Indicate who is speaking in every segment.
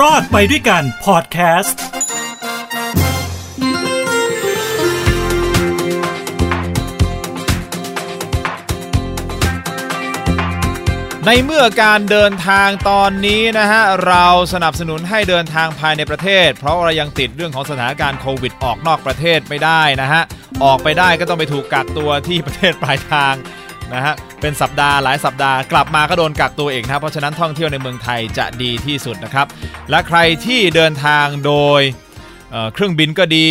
Speaker 1: รอดไปด้วยกันพอดแคสต์
Speaker 2: ในเมื่อการเดินทางตอนนี้นะฮะ เราสนับสนุนให้เดินทางภายในประเทศ เพราะเรายังติดเรื่องของสถานการณ์โควิดออกนอกประเทศไม่ได้นะฮะ ออกไปได้ก็ต้องไปถูกกักตัวที่ประเทศปลายทางนะฮะ เป็นสัปดาห์หลายสัปดาห์กลับมาก็โดนกักตัวเองนะเพราะฉะนั้นท่องเที่ยวในเมืองไทยจะดีที่สุดนะครับ และใครที่เดินทางโดยเเครื่องบินก็ดี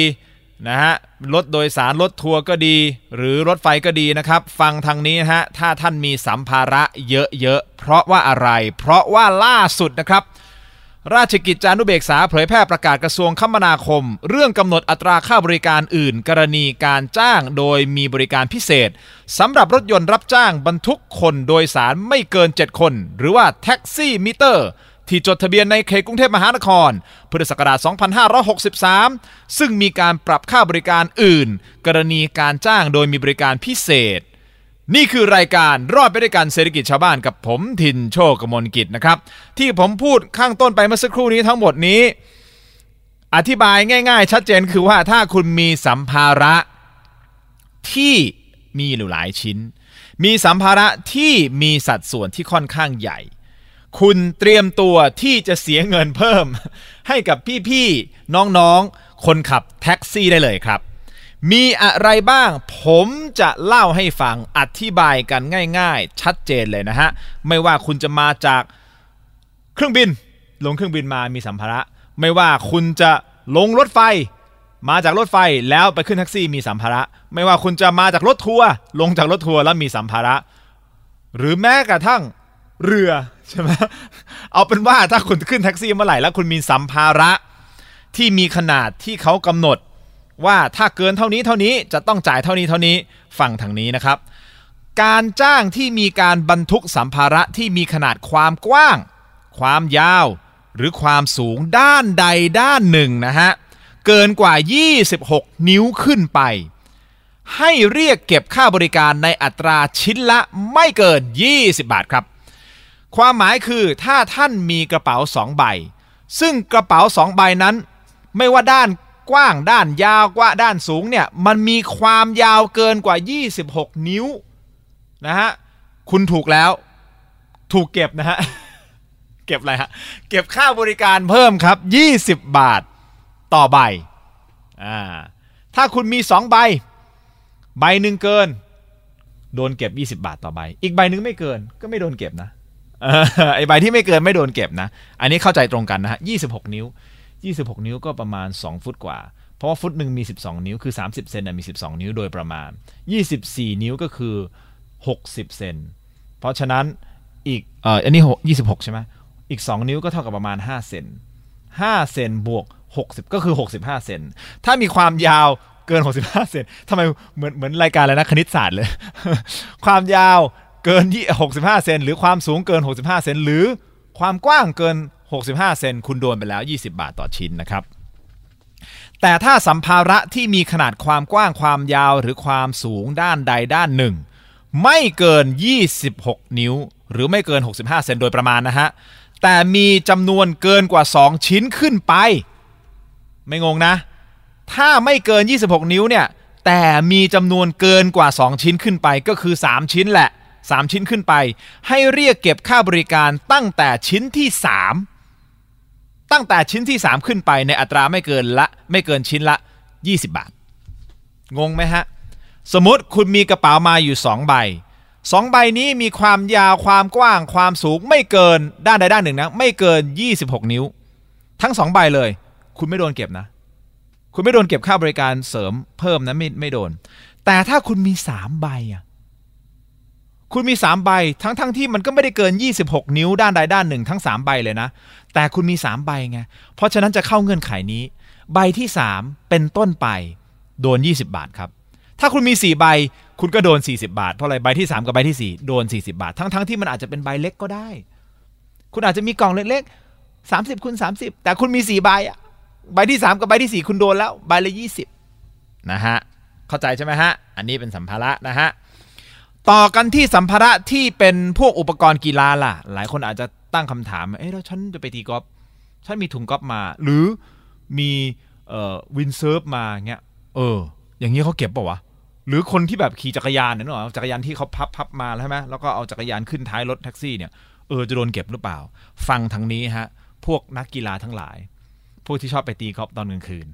Speaker 2: นะฮะรถโดยสารรถทัวร์ก็ดี หรือรถไฟก็ดีนะครับ ฟังทางนี้นะฮะถ้าท่านมีสัมภาระเยอะๆเพราะว่าอะไร เพราะว่าล่าสุดนะครับ ราชกิจจานุเบกษาเผยแพร่ประกาศกระทรวงคมนาคม เรื่องกำหนดอัตราค่าบริการอื่น กรณีการจ้างโดยมีบริการพิเศษสำหรับรถยนต์รับจ้างบรรทุกคนโดยสารไม่เกิน 7 คน หรือว่าแท็กซี่มิเตอร์ ที่จดทะเบียนในเขตกรุงเทพมหานคร พุทธศักราช 2563 ซึ่งมีการปรับค่าบริการอื่น กรณีการจ้างโดยมีบริการพิเศษ นี่คือรายการรอดไปด้วยกันเศรษฐกิจชาวบ้านกับผมทินโชคกมลกิจนะครับ ที่ผมพูดข้างต้นไปเมื่อสักครู่นี้ทั้งหมดนี้ อธิบายง่าย ๆ ชัดเจนคือว่าถ้าคุณมีสัมภาระที่มีอยู่หลายชิ้น มีสัมภาระที่มีสัดส่วนที่ค่อนข้างใหญ่ คุณเตรียมตัวที่จะเสียเงินเพิ่ม ให้กับพี่ๆน้องๆ คนขับแท็กซี่ได้เลยครับ มีอะไรบ้าง ผมจะเล่าให้ฟังอธิบายกันง่าย ๆ ชัดเจนเลยนะฮะ ไม่ว่าคุณจะมาจากเครื่องบิน ลงเครื่องบินมามีสัมภาระ ไม่ว่าคุณจะลงรถไฟ มาจากรถไฟแล้วไปขึ้นแท็กซี่มีสัมภาระ ไม่ว่าคุณจะมาจากรถทัวร์ลงจากรถทัวร์แล้วมีสัมภาระ หรือแม้กระทั่งเรือใช่ไหมเอาเป็นว่าถ้าคุณขึ้นแท็กซี่เมื่อไหร่แล้วคุณมีสัมภาระที่มีขนาดที่เขากำหนด ว่าถ้าเกินเท่านี้เท่านี้จะต้องจ่ายเท่านี้เท่านี้ฟังทางนี้นะครับ การจ้างที่มีการบรรทุกสัมภาระที่มีขนาดความกว้าง ความยาว หรือความสูงด้านใดด้านหนึ่งนะฮะเกินกว่า 26 นิ้วขึ้นไป ให้เรียกเก็บค่าบริการในอัตราชิ้นละไม่เกิน 20 บาทครับ ความหมายคือถ้าท่านมีกระเป๋าสองใบ ซึ่งกระเป๋าสองใบนั้น ไม่ว่าด้าน กว้างด้านยาวกว่าด้านสูงเนี่ยมันมีความยาวเกินกว่า 26 นิ้วนะฮะคุณถูกแล้วถูกเก็บนะฮะเก็บอะไรฮะเก็บค่าบริการเพิ่มครับ 20 บาทต่อใบอ่าถ้าคุณมี 2 ใบ ใบหนึ่งเกิน โดนเก็บ 20 บาทต่อใบ อีกใบหนึ่งไม่เกินก็ไม่โดนเก็บนะไอใบที่ไม่เกินไม่โดนเก็บนะ อันนี้เข้าใจตรงกันนะฮะ26 นิ้ว 26 นิ้วก็ประมาณ 2 ฟุตกว่า เพราะว่าฟุตหนึ่งมี 12 นิ้วคือ 30 เซนมี 12 นิ้วโดยประมาณ 24 นิ้วก็คือ 60 เซนเพราะฉะนั้นอีกเอ่ออันนี้26 ใช่ไหมอีก 2 นิ้วก็เท่ากับประมาณ 5 เซน5 เซนบวก 60 ก็คือ 65 เซนถ้ามีความยาวเกิน 65 เซนทำไมเหมือนเหมือนรายการอะไรนะคณิตศาสตร์เลย ความยาวเกิน 65 เซนหรือความสูงเกิน 65 เซนหรือความกว้างเกิน 65 เซนคุณโดนไปแล้ว 20 บาทต่อชิ้นนะครับ แต่ถ้าสัมภาระที่มีขนาดความกว้างความยาวหรือความสูงด้านใดด้านหนึ่ง ไม่เกิน 26 นิ้ว หรือไม่เกิน 65 เซนโดยประมาณนะฮะ แต่มีจำนวนเกินกว่า 2 ชิ้นขึ้นไป ไม่งงนะ ถ้าไม่เกิน 26 นิ้วเนี่ยแต่มีจำนวนเกินกว่า 2 ชิ้นขึ้นไปก็คือ 3 ชิ้นแหละ 3 ชิ้นขึ้นไป ให้เรียกเก็บค่าบริการตั้งแต่ชิ้นที่ 3 ตั้งแต่ชิ้นที่ 3 ขึ้นไปในอัตราไม่เกินละไม่เกินชิ้นละ 20 บาท งงไหมฮะ สมมติคุณมีกระเป๋ามาอยู่ 2 ใบ 2 ใบนี้มีความยาวความกว้างความสูงไม่เกินด้านใดด้านหนึ่งนะ ไม่เกิน 26 นิ้ว ทั้ง 2 ใบเลย คุณไม่โดนเก็บนะ คุณไม่โดนเก็บค่าบริการเสริมเพิ่มนะไม่ไม่โดน แต่ถ้าคุณมี 3 ใบอะ คุณมี 3 ใบ ทั้งทั้งที่มันก็ไม่ได้เกิน 26 นิ้วด้านใดด้านหนึ่งทั้ง 3 ใบเลยนะ แต่คุณมี 3 ใบไง เพราะฉะนั้นจะเข้าเงื่อนไขนี้ ใบที่ 3 เป็นต้นไป โดน 20 บาทครับ ถ้าคุณมี 4 ใบ คุณก็โดน 40 บาท เพราะอะไร ใบที่ 3 กับใบที่ 4 โดน 40 บาท ทั้งทั้งที่มันอาจจะเป็นใบเล็กก็ได้ คุณอาจจะมีกล่องเล็กๆ 30คูณ30 แต่คุณมี 4 ใบอะใบที่ 3 กับใบที่ 4 คุณโดนแล้ว ใบละ 20 นะฮะ เข้าใจใช่ไหมฮะ อันนี้เป็นสัมภาระนะฮะ ต่อกันที่สัมภาระที่เป็นพวกอุปกรณ์กีฬาล่ะ หลายคนอาจจะตั้งคำถาม เอ๊ะแล้วฉันจะไปตีกอล์ฟฉันมีถุงก๊อฟมา หรือมีเอ่อวินเซิร์ฟมาเงี้ย เออ อย่างนี้เขาเก็บป่าวะ หรือคนที่แบบขี่จักรยานเนี่ยนึกอะจักรยานที่เขาพับพับมาแล้วใช่ไหมแล้วก็เอาจักรยานขึ้นท้ายรถแท็กซี่เนี่ยเออจะโดนเก็บหรือเปล่า ฟังทางนี้ฮะ พวกนักกีฬาทั้งหลาย พวกที่ชอบไปตีกอล์ฟตอนกลางคืน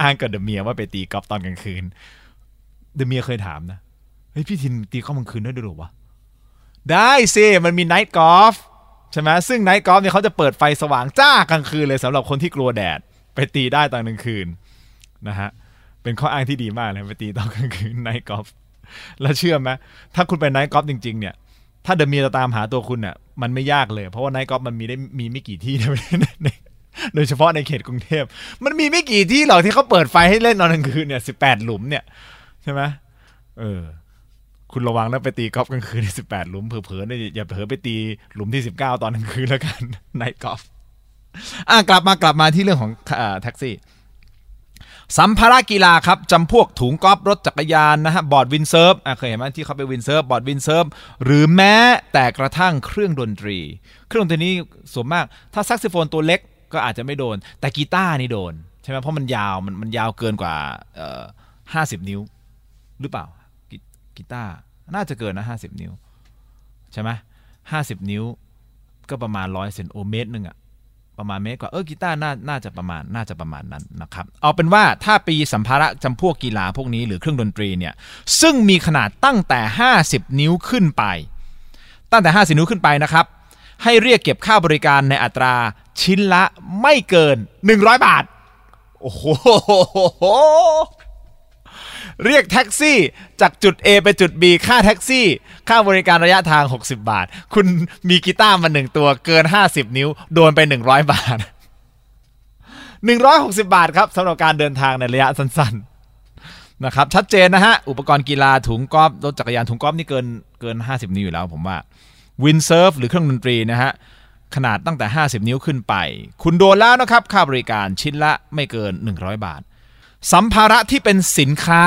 Speaker 2: อ้างกับ the เมียว่าไปตีกอล์ฟตอนกลางคืน the เมียเคยถามนะ เฮ้ยพี่ทินตีกอล์ฟกลางคืนได้ด้วยหรอวะได้สิมันมี night golf ใช่ไหมซึ่ง night golf เนี่ยเขาจะเปิดไฟสว่างจ้ากลางคืนเลยสำหรับคนที่กลัวแดดไปตีได้ตอนกลางคืนนะฮะเป็นข้ออ้างที่ดีมากเลยไปตีตอนกลางคืน night golf แล้วเชื่อไหมถ้าคุณไป night golf จริง ๆ เนี่ย ถ้า the เมียจะตามหาตัวคุณเนี่ยมันไม่ยากเลย เพราะว่า night golf มันมีได้มีไม่กี่ที่ในโดยเฉพาะในเขตกรุงเทพมันมีไม่กี่ที่หรอกที่เขาเปิดไฟให้เล่นตอนกลางคืนเนี่ยสิบแปดหลุมเนี่ยใช่ไหมเออ คุณระวังนะไปตีกอล์ฟกลางคืนที่สิบแปดหลุมเผลอๆเนี่ยอย่าเผลอไปตีหลุมที่สิบเก้าตอนกลางคืนแล้วกัน night golf อะกลับมากลับมาที่เรื่องของอ่าแท็กซี่ สัมภาระกีฬาครับจำพวกถุงกอล์ฟรถจักรยานนะฮะบอร์ด windsurf อะเคยเห็นไหมที่เขาไป windsurf บอร์ด windsurfหรือแม้แต่กระทั่งเครื่องดนตรี เครื่องดนตรีนี้ส่วนมาก ถ้าแซกซิโฟนตัวเล็กก็อาจจะไม่โดน แต่กีตาร์นี่โดน ใช่ไหมเพราะมันยาวมันมันยาวเกินกว่าเอ่อห้าสิบนิ้วหรือเปล่า กีตาร์น่าจะเกินนะห้าสิบนิ้ว ใช่ไหมห้าสิบนิ้ว ก็ประมาณร้อยเซนติเมตรหนึ่งอะประมาณเมตรกว่าเออกีตาร์น่าน่าจะประมาณน่าจะประมาณนั้นนะครับ เอาเป็นว่าถ้ามีสัมภาระจำพวกกีฬาพวกนี้หรือเครื่องดนตรีเนี่ย ซึ่งมีขนาดตั้งแต่ 50 นิ้วขึ้นไป ตั้งแต่ 50 นิ้วขึ้นไปนะครับ ให้เรียกเก็บค่าบริการในอัตราชิ้นละไม่เกิน 100 บาท โอ้โห เรียกแท็กซี่จากจุด A ไปจุด B ค่าแท็กซี่ ค่าบริการระยะทาง 60 บาท คุณมีกีตาร์มาหนึ่งตัวเกิน 50 นิ้ว โดนไป 100 บาท 160 บาทครับสำหรับการเดินทางในระยะสั้นๆนะครับชัดเจนนะฮะ อุปกรณ์กีฬาถุงกอล์ฟรถจักรยานถุงกอล์ฟนี่เกินเกิน 50 นิ้วอยู่แล้วผมว่าวินเซิร์ฟหรือเครื่องดนตรีนะฮะขนาดตั้งแต่ 50 นิ้วขึ้นไป คุณโดนแล้วนะครับ ค่าบริการชิ้นละไม่เกิน 100 บาท สัมภาระที่เป็นสินค้า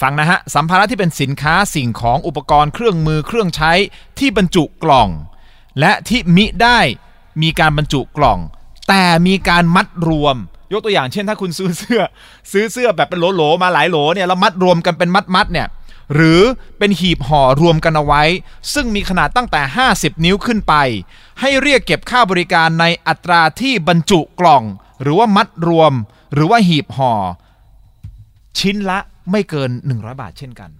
Speaker 2: ฟังนะฮะ สัมภาระที่เป็นสินค้าสิ่งของอุปกรณ์เครื่องมือเครื่องใช้ที่บรรจุกล่อง และที่มิได้มีการบรรจุกล่อง แต่มีการมัดรวม ยกตัวอย่างเช่นถ้าคุณซื้อเสื้อ ซื้อเสื้อแบบเป็นโหลๆมาหลายโหลเนี่ยแล้วมัดรวมกันเป็นมัดๆเนี่ยหรือเป็นหีบห่อรวมกันเอาไว้ ซึ่งมีขนาดตั้งแต่ 50 นิ้วขึ้นไป ให้เรียกเก็บค่าบริการในอัตราที่บรรจุกล่อง หรือว่ามัดรวม หรือว่าหีบห่อ ชิ้นละไม่เกิน 100 บาทเช่นกัน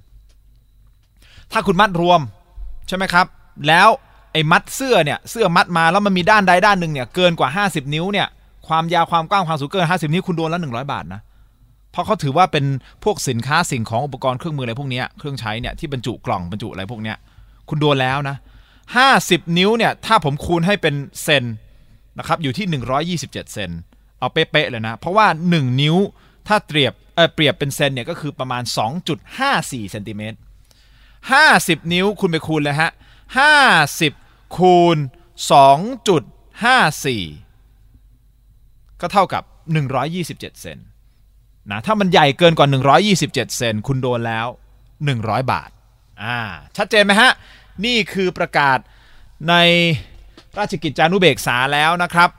Speaker 2: ถ้าคุณมัดรวมใช่ไหมครับ แล้วไอ้มัดเสื้อเนี่ยเสื้อมัดมาแล้วมันมีด้านใดด้านหนึ่งเนี่ยเกินกว่า 50 นิ้วเนี่ยความยาวความกว้างความสูงเกิน 50 นิ้วคุณโดนละ100 บาทนะเพราะเขาถือว่าเป็นพวกสินค้าสิ่งของอุปกรณ์เครื่องมืออะไรพวกนี้เครื่องใช้เนี่ยที่บรรจุกล่องบรรจุอะไรพวกนี้คุณโดนแล้วนะ50 นิ้วเนี่ยถ้าผมคูณให้เป็นเซนนะครับอยู่ที่ 127 เซน เอาเป๊ะๆเลยนะ เพราะว่า 1 นิ้วถ้าเปรียบเออเปรียบเป็นเซนเนี่ยก็คือประมาณ 2.54เซนติเมตร50 นิ้วคุณไปคูณเลยฮะ 50 คูณ 2.54 ก็เท่ากับ 127 เซนนะถ้ามันใหญ่เกินกว่า 127 เซนคุณโดนแล้ว 100 บาทอ่าชัดเจนไหมฮะ นี่คือประกาศในราชกิจจานุเบกษาแล้วนะครับ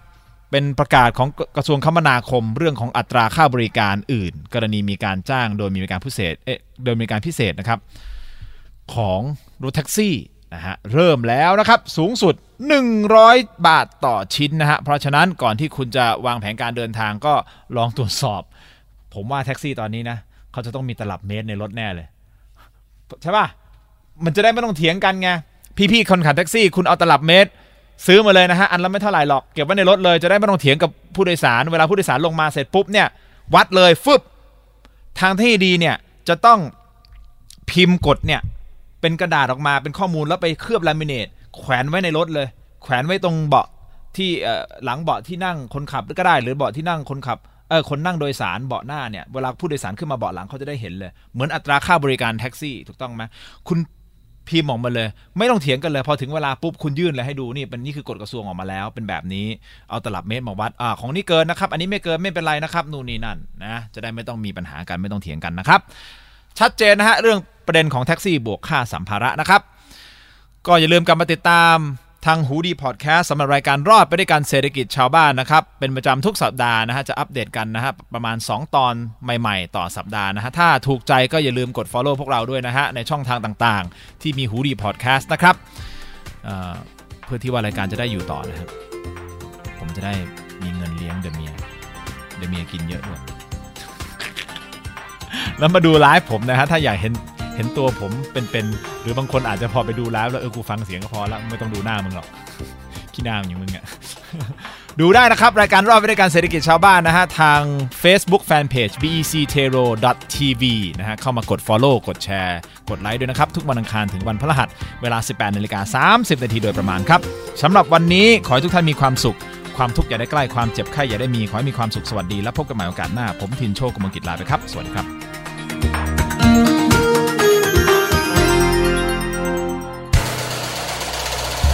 Speaker 2: เป็นประกาศของกระทรวงคมนาคมเรื่องของอัตราค่าบริการอื่น กรณีมีการจ้างโดยมีการพิเศษเอ๊ะโดยมีการพิเศษนะครับ ของรถแท็กซี่นะฮะเริ่มแล้วนะครับสูงสุด 100 บาทต่อชิ้นนะฮะเพราะฉะนั้นก่อนที่คุณจะวางแผนการเดินทางก็ลองตรวจสอบ ผมว่าแท็กซี่ตอนนี้นะเขาจะต้องมีตลับเมตรในรถแน่เลยใช่ป่ะมันจะได้ไม่ต้องเถียงกันไงพี่ๆคนขับแท็กซี่ คุณเอาตลับเมตร ซื้อมาเลยนะฮะอันละไม่เท่าไหร่หรอกเก็บไว้ในรถเลยจะได้ไม่ต้องเถียงกับผู้โดยสาร เวลาผู้โดยสารลงมาเสร็จปุ๊บเนี่ยวัดเลยฟึบทางที่ดีเนี่ยจะต้องพิมพ์กดเนี่ยเป็นกระดาษออกมาเป็นข้อมูลแล้วไปเคลือบลามิเนตแขวนไว้ในรถเลย แขวนไว้ตรงเบาะที่หลังเบาะที่นั่งคนขับก็ได้ หรือเบาะที่นั่งคนขับเออคนนั่งโดยสารเบาะหน้าเนี่ยเวลาผู้โดยสารขึ้นมาเบาะหลังเขาจะได้เห็นเลย เหมือนอัตราค่าบริการแท็กซี่ถูกต้องไหมคุณ พิมพ์ออกมาเลย ไม่ต้องเถียงกันเลย พอถึงเวลาปุ๊บคุณยื่นเลยให้ดูนี่เป็นนี่คือกฎกระทรวงออกมาแล้ว เป็นแบบนี้เอาตลับเมตรมาวัดอ่าของนี่เกินนะครับ อันนี้ไม่เกินไม่เป็นไรนะครับนู่นนี่นั่นนะจะได้ไม่ต้องมีปัญหากันไม่ต้องเถียงกันนะครับ ชัดเจนนะฮะเรื่องประเด็นของแท็กซี่บวกค่าสัมภาระนะครับ ก็อย่าลืมกลับมาติดตาม ทางหูดีพอดแคสต์สำหรับรายการรอดไปด้วยกันเศรษฐกิจชาวบ้านนะครับ เป็นประจำทุกสัปดาห์นะฮะ จะอัปเดตกันนะฮะ ประมาณ 2 ตอนใหม่ๆ ต่อสัปดาห์นะฮะ ถ้าถูกใจก็อย่าลืมกด Follow พวกเราด้วยนะฮะ ในช่องทางต่างๆ ที่มีหูดีพอดแคสต์นะครับเเพื่อที่ว่ารายการจะได้อยู่ต่อนะครับผมจะได้มีเงินเลี้ยงเดเมียเดเมียกินเยอะด้วยแล้วมาดูไลฟ์ผมนะฮะถ้าอยากเห็น เห็นตัวผมเป็นๆหรือบางคนอาจจะพอไปดูไลฟ์แล้วเออกูฟังเสียงก็พอแล้วไม่ต้องดูหน้ามึงหรอกขี้หน้ามึงอย่างมึงอะดูได้นะครับ รายการรอบวิธีการเศรษฐกิจชาวบ้านนะฮะ ทาง Facebook Fanpage bectero.tv นะฮะ เข้ามากด Follow กดแชร์ กดไลค์ด้วยนะครับ ทุกวันอังคารถึงวันพฤหัส เวลา 18นาฬิกา30 นาทีโดยประมาณครับสำหรับวันนี้ขอให้ทุกท่านมีความสุข ความทุกข์อย่าได้ใกล้ความเจ็บไข้อย่าได้มี ขอให้มีความสุขสวัสดีและพบกันใหม่โอกาสหน้า ผมทินโชคกมลกิจลาไปครับ สวัสดีครับ